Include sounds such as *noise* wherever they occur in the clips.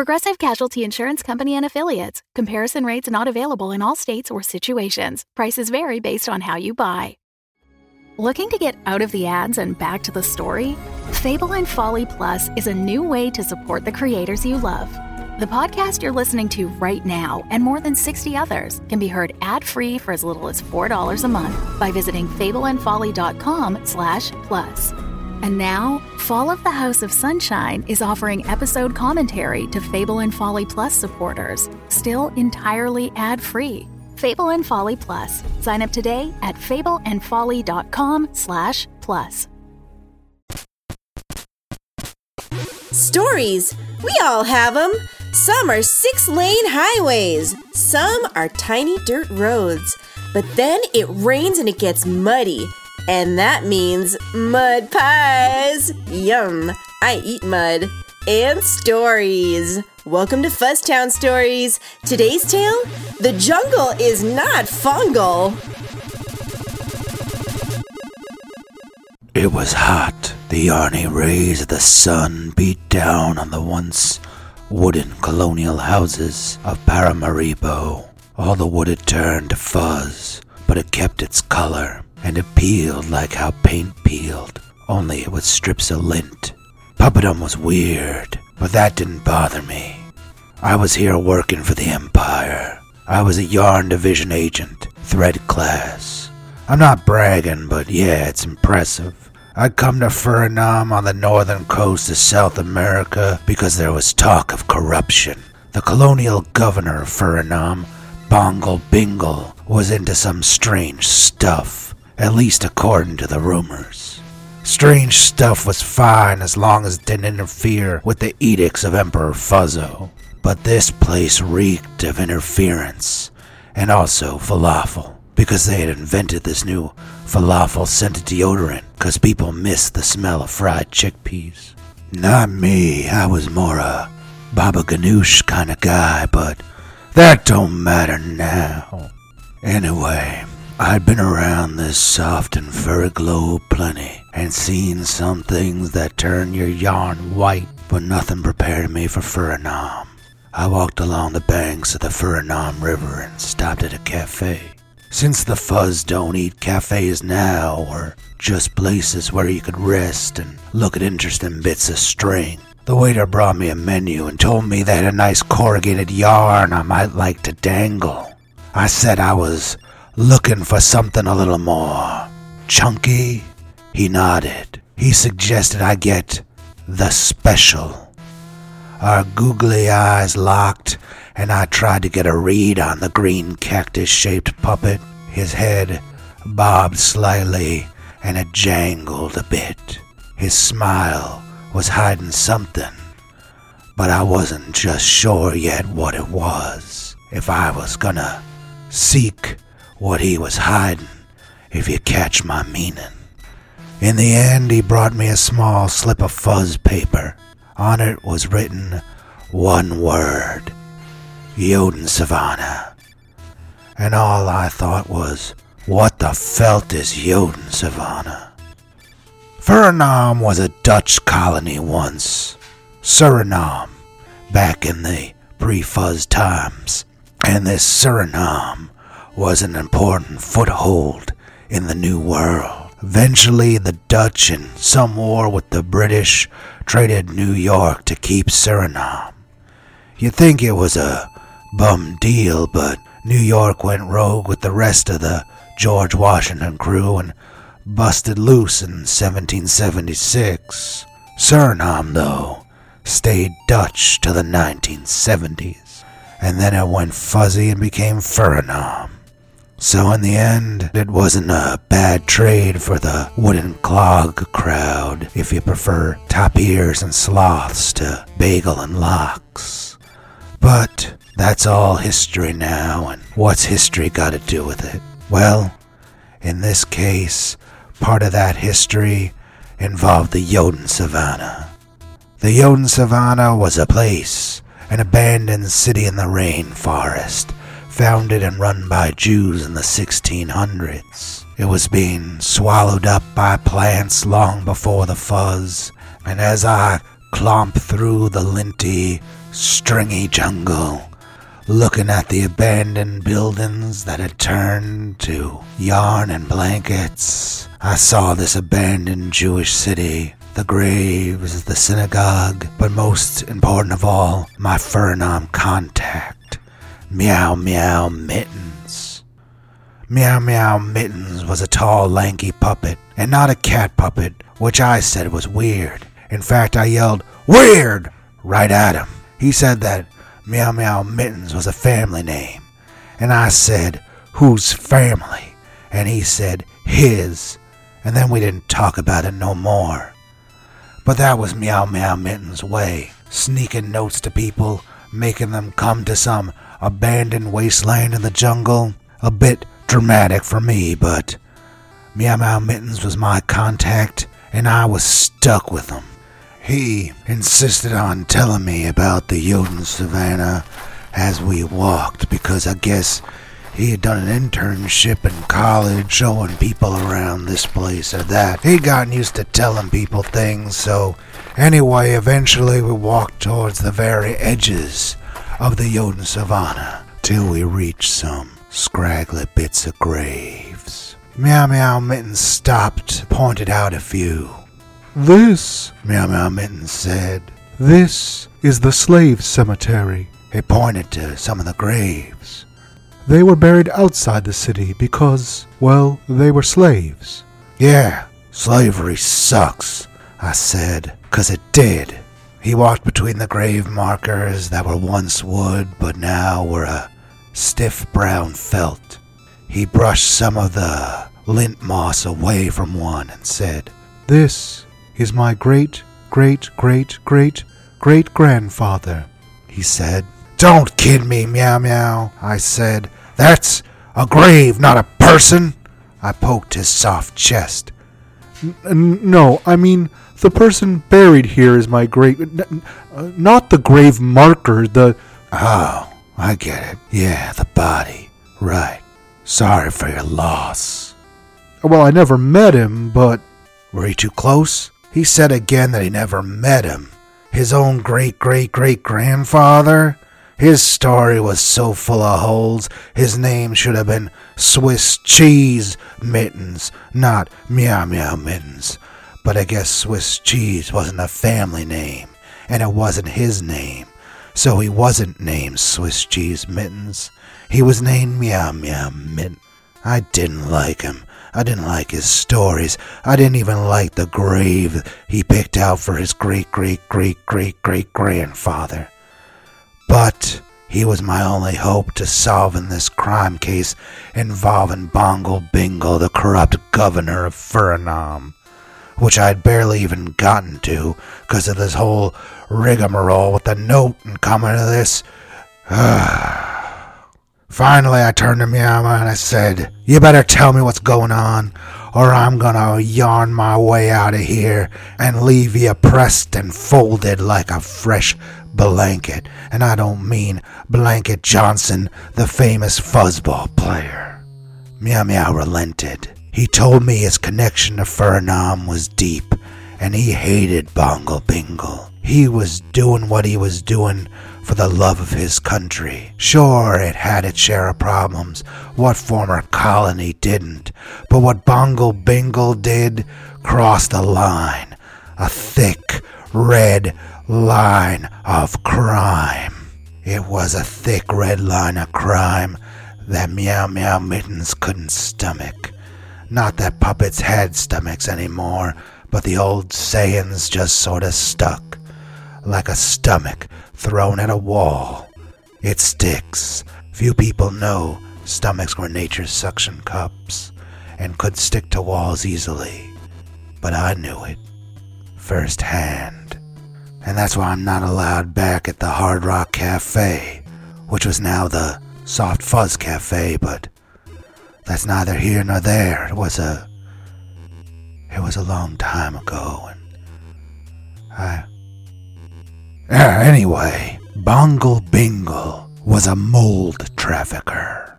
Progressive Casualty Insurance Company and Affiliates. Comparison rates not available in all states or situations. Prices vary based on how you buy. Looking to get out of the ads and back to the story? Fable and Folly Plus is a new way to support the creators you love. The podcast you're listening to right now and more than 60 others can be heard ad-free for as little as $4 a month by visiting fableandfolly.com slash plus. And now, Fall of the House of Sunshine is offering episode commentary to Fable and Folly Plus supporters, still entirely ad-free. Fable and Folly Plus. Sign up today at fableandfolly.com slash plus. Stories. We all have them. Some are six lane highways, some are tiny dirt roads. But then it rains and it gets muddy. And that means mud pies. Yum. I eat mud. And stories. Welcome to Fuzztown Stories. Today's tale The jungle is not fungal. It was hot. The yarny rays of the sun beat down on the once wooden colonial houses of Paramaribo. All the wood had turned to fuzz, but it kept its color, and it peeled like how paint peeled, only it was strips of lint. Puppetdom was weird, but that didn't bother me. I was here working for the Empire. I was a Yarn Division agent, thread class. I'm not bragging, but yeah, it's impressive. I'd come to Suriname on the northern coast of South America because there was talk of corruption. The colonial governor of Suriname, Bongle Bingle, was into some strange stuff, at least according to the rumors. Strange stuff was fine as long as it didn't interfere with the edicts of Emperor Fuzzo. But this place reeked of interference, and also falafel because they had invented this new falafel scented deodorant because people missed the smell of fried chickpeas. Not me, I was more a Baba Ganoush kind of guy, but that don't matter now. Anyway, I'd been around this soft and furry globe plenty and seen some things that turn your yarn white, but nothing prepared me for Suriname. I walked along the banks of the Suriname River and stopped at a cafe. Since the fuzz don't eat cafes now, or just places where you could rest and look at interesting bits of string, the waiter brought me a menu and told me they had a nice corrugated yarn I might like to dangle. I said I was looking for something a little more chunky. He nodded. He suggested I get the special. Our googly eyes locked and I tried to get a read on the green cactus shaped puppet. His head bobbed slightly and it jangled a bit. His smile was hiding something, but I wasn't just sure yet what it was. If I was gonna seek what he was hiding, if you catch my meaning. In the end, he brought me a small slip of fuzz paper. On it was written one word Yoden Savannah. And all I thought was, what the felt is Yoden Savannah? Suriname was a Dutch colony once. Suriname, back in the pre-fuzz times. And this Suriname was an important foothold in the New World. Eventually, the Dutch, in some war with the British, traded New York to keep Suriname. You'd think it was a bum deal, but New York went rogue with the rest of the George Washington crew and busted loose in 1776. Suriname, though, stayed Dutch to the 1970s, and then it went fuzzy and became Suriname. So in the end, it wasn't a bad trade for the wooden clog crowd if you prefer top ears and sloths to bagel and lox. But that's all history now, and what's history got to do with it? Well, in this case, part of that history involved the Jotun Savannah. The Jotun Savannah was a place, an abandoned city in the rainforest, founded and run by Jews in the 1600s. It was being swallowed up by plants long before the fuzz, and as I clomp through the linty, stringy jungle, looking at the abandoned buildings that had turned to yarn and blankets, I saw this abandoned Jewish city, the graves, the synagogue, but most important of all, my Furnam contact, Meow Meow Mittens. Meow Meow Mittens was a tall, lanky puppet, and not a cat puppet, which I said was weird. In fact, I yelled, Weird! right at him. He said that Meow Meow Mittens was a family name. And I said, Whose family? And he said, His. And then we didn't talk about it no more. But that was Meow Meow Mittens' way, sneaking notes to people, making them come to some abandoned wasteland in the jungle. A bit dramatic for me, but Meow Meow Mittens was my contact, and I was stuck with him. He insisted on telling me about the Jotun Savannah as we walked because I guess he had done an internship in college showing people around this place or that. He'd gotten used to telling people things, so anyway, eventually we walked towards the very edges of the Jotun Savannah till we reached some scraggly bits of graves. Meow Meow Mittens stopped, pointed out a few. This, Meow Meow Mittens said. this is the slave cemetery. He pointed to some of the graves. They were buried outside the city because, well, they were slaves. Yeah, slavery sucks, I said, 'cause it did. He walked between the grave markers that were once wood but now were a stiff brown felt. He brushed some of the lint moss away from one and said, This is my great, great, great, great, great grandfather. he said. Don't kid me, meow meow, I said. That's a grave, not a person. I poked his soft chest. N- no, I mean, the person buried here is my great. N- n- uh, not the grave marker, the. Oh, I get it. Yeah, the body. Right. Sorry for your loss. Well, I never met him, but. Were you too close? He said again that he never met him. His own great great great grandfather? His story was so full of holes, his name should have been Swiss Cheese Mittens, not Meow Meow Mittens. But I guess Swiss Cheese wasn't a family name, and it wasn't his name. So he wasn't named Swiss Cheese Mittens. He was named Meow Meow Mittens. I didn't like him. I didn't like his stories. I didn't even like the grave he picked out for his great great great great great grandfather. But he was my only hope to solving this crime case involving Bongle Bingle, the corrupt governor of Furanam, which I'd barely even gotten to because of this whole rigmarole with the note and coming to this. *sighs* Finally, I turned to Meow Meow and I said, You better tell me what's going on, or I'm gonna yarn my way out of here and leave you pressed and folded like a fresh blanket. And I don't mean Blanket Johnson, the famous fuzzball player. Meow Meow relented. He told me his connection to Furnam was deep, and he hated Bongle Bingle. He was doing what he was doing for the love of his country. Sure, it had its share of problems. What former colony didn't? But what Bongle Bingle did crossed a line. A thick, red line of crime. It was a thick red line of crime that Meow Meow Mittens couldn't stomach. Not that puppets had stomachs anymore, but the old sayings just sort of stuck. Like a stomach thrown at a wall. It sticks. Few people know stomachs were nature's suction cups and could stick to walls easily. But I knew it firsthand. And that's why I'm not allowed back at the Hard Rock Cafe, which was now the Soft Fuzz Cafe, but that's neither here nor there. It was a. It was a long time ago, and I. Uh, anyway, Bongle Bingle was a mold trafficker.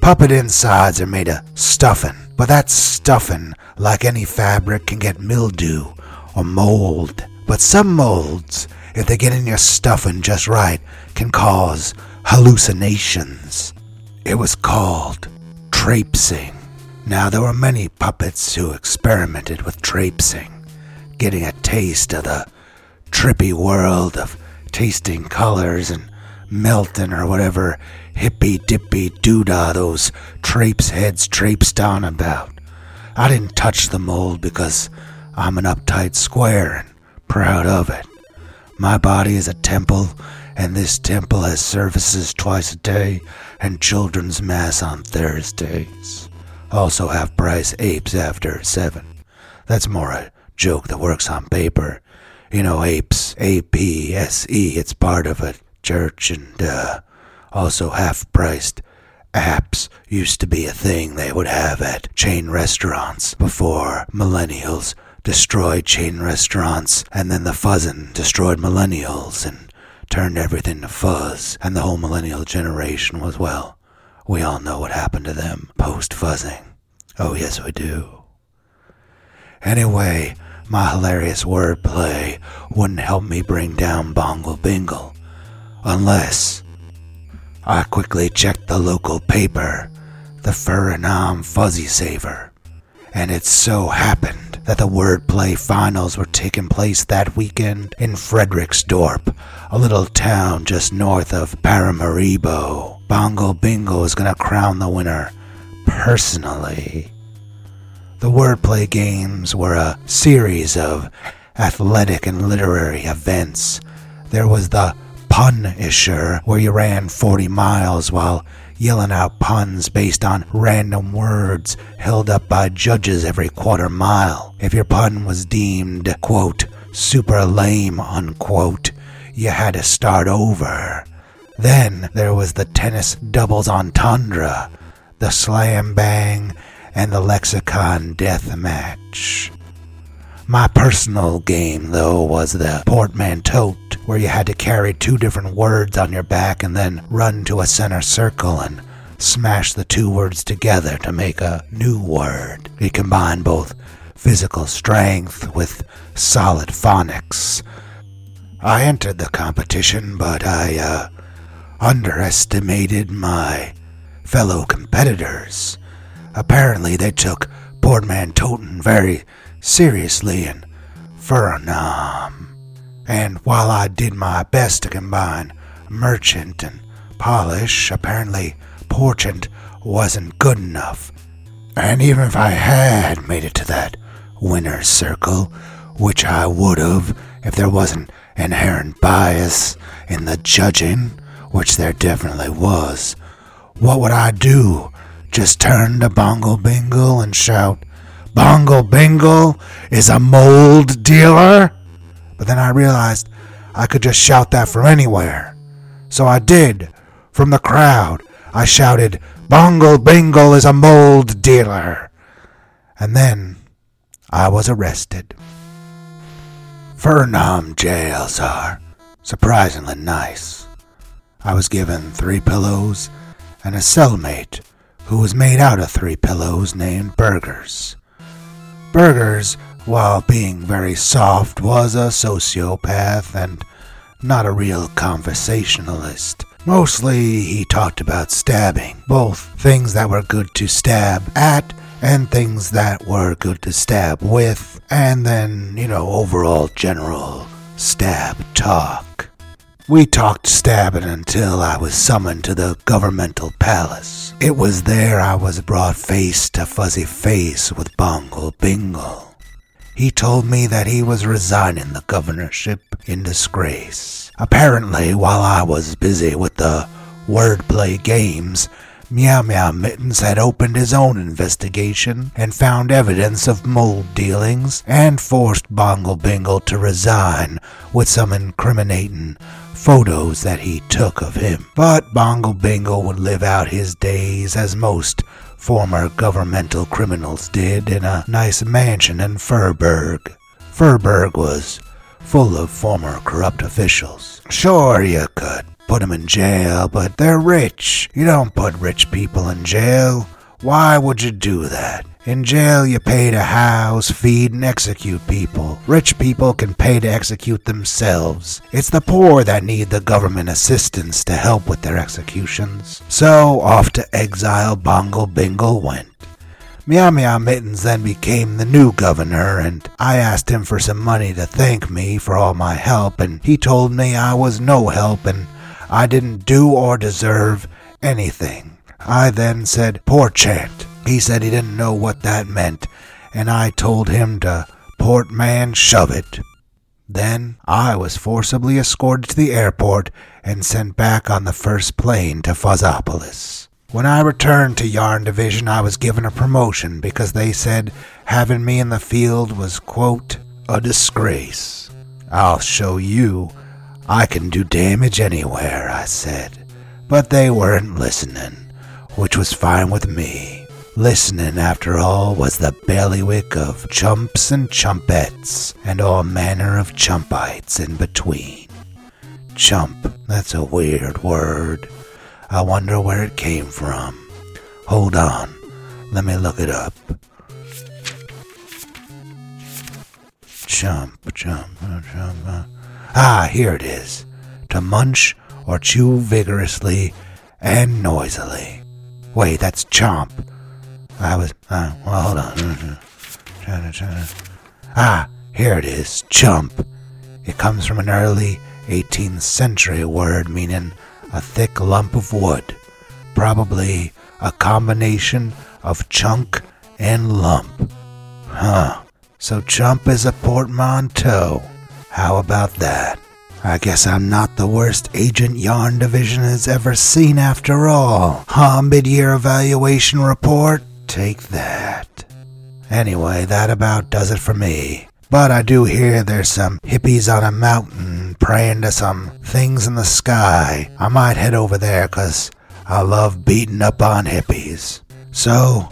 Puppet insides are made of stuffing, but that stuffing, like any fabric, can get mildew or mold. But some molds, if they get in your stuffing just right, can cause hallucinations. It was called traipsing. Now, there were many puppets who experimented with traipsing, getting a taste of the trippy world of tasting colors and melting or whatever hippy dippy doodah those traipse heads traipsed on about. I didn't touch the mold because I'm an uptight square and proud of it. My body is a temple, and this temple has services twice a day and children's mass on Thursdays. Also half price apes after seven. That's more a joke that works on paper. You know, apes, A P S E, it's part of a church, and uh, also half priced apps used to be a thing they would have at chain restaurants before millennials destroyed chain restaurants, and then the fuzzin' destroyed millennials and turned everything to fuzz, and the whole millennial generation was, well, we all know what happened to them post fuzzing. Oh, yes, we do. Anyway, my hilarious wordplay wouldn't help me bring down Bongle Bingle unless I quickly checked the local paper, the Suriname Fuzzy Saver, and it so happened that the wordplay finals were taking place that weekend in Frederiksdorp, a little town just north of Paramaribo. Bongle Bingle is gonna crown the winner personally. The wordplay games were a series of athletic and literary events. There was the Punisher, where you ran 40 miles while yelling out puns based on random words held up by judges every quarter mile. If your pun was deemed, quote, super lame, unquote, you had to start over. Then there was the tennis doubles entendre, the slam bang, and the lexicon death match. My personal game, though, was the portmanteau, where you had to carry two different words on your back and then run to a center circle and smash the two words together to make a new word. It combined both physical strength with solid phonics. I entered the competition, but I, uh, underestimated my fellow competitors. Apparently, they took portmanteauing very seriously in Suriname. And while I did my best to combine merchant and polish, apparently portent wasn't good enough. And even if I had made it to that winner's circle, which I would have if there wasn't inherent bias in the judging, which there definitely was, what would I do? Just turn to Bongle Bingle and shout, Bongle Bingle is a mold dealer? But then I realized I could just shout that from anywhere. So I did. From the crowd, I shouted, Bongle Bingle is a mold dealer. And then I was arrested. Fernam jails are surprisingly nice. I was given three pillows and a cellmate who was made out of three pillows named Burgers. Burgers, while being very soft, was a sociopath and not a real conversationalist. Mostly, he talked about stabbing, both things that were good to stab at and things that were good to stab with, and then, you know, overall general stab talk. We talked stabbing until I was summoned to the governmental palace. It was there I was brought face to fuzzy face with Bongle Bingle. He told me that he was resigning the governorship in disgrace. Apparently, while I was busy with the wordplay games, Meow Meow Mittens had opened his own investigation and found evidence of mold dealings and forced Bongle Bingle to resign with some incriminating photos that he took of him. But Bongle Bingle would live out his days as most former governmental criminals did in a nice mansion in Furberg. Furberg was full of former corrupt officials. Sure, you could put them in jail, but they're rich. You don't put rich people in jail. Why would you do that? In jail, you pay to house, feed, and execute people. Rich people can pay to execute themselves. It's the poor that need the government assistance to help with their executions. So off to exile Bongle Bingle went. Meow Meow Mittens then became the new governor, and I asked him for some money to thank me for all my help, and he told me I was no help and I didn't do or deserve anything. I then said, Poor Chant. He said he didn't know what that meant, and I told him to port man shove it. Then I was forcibly escorted to the airport and sent back on the first plane to Fuzzopolis. When I returned to Yarn Division, I was given a promotion because they said having me in the field was, quote, a disgrace. I'll show you I can do damage anywhere, I said. But they weren't listening, which was fine with me. Listening, after all, was the bailiwick of chumps and chumpettes, and all manner of chumpites in between. Chump, that's a weird word. I wonder where it came from. Hold on, let me look it up. Chump, chump, chump. Ah, here it is. To munch or chew vigorously and noisily. Wait, that's chomp. I was. Uh, well, hold on. Trying to, to. Ah, here it is. Chump. It comes from an early 18th century word meaning a thick lump of wood. Probably a combination of chunk and lump. Huh. So chump is a portmanteau. How about that? I guess I'm not the worst agent Yarn Division has ever seen after all. Huh, mid-year evaluation report? Take that. Anyway, that about does it for me. But I do hear there's some hippies on a mountain praying to some things in the sky. I might head over there 'cause I love beating up on hippies. So,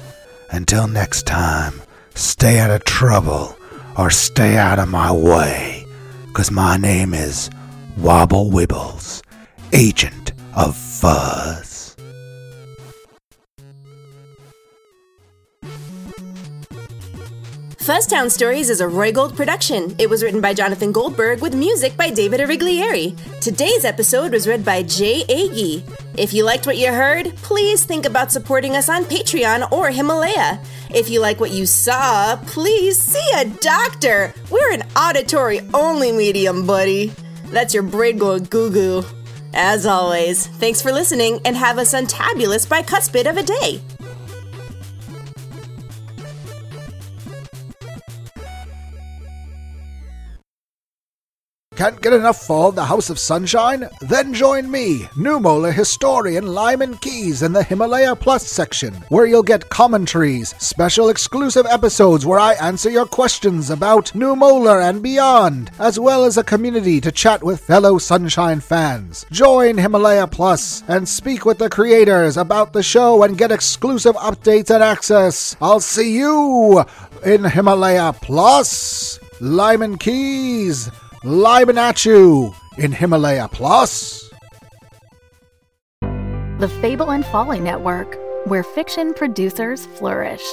until next time, stay out of trouble or stay out of my way. 'Cause my name is Wobble Wibbles, Agent of Fuzz. Fuzztown Stories is a Roy Gold production. It was written by Jonathan Goldberg with music by David Ariglieri. Today's episode was read by Jay Agee. If you liked what you heard, please think about supporting us on Patreon or Himalaya. If you like what you saw, please see a doctor. We're an auditory only medium, buddy. That's your brain going goo goo. As always, thanks for listening and have a suntabulous bicuspid of a day. Can't get enough for the House of Sunshine? Then join me, Numola historian Lyman Keys in the Himalaya Plus section, where you'll get commentaries, special exclusive episodes where I answer your questions about Numola and beyond, as well as a community to chat with fellow Sunshine fans. Join Himalaya Plus and speak with the creators about the show and get exclusive updates and access. I'll see you in Himalaya Plus. Lyman Keys. Lyman at you in Himalaya Plus. The Fable and Folly Network, where fiction producers flourish.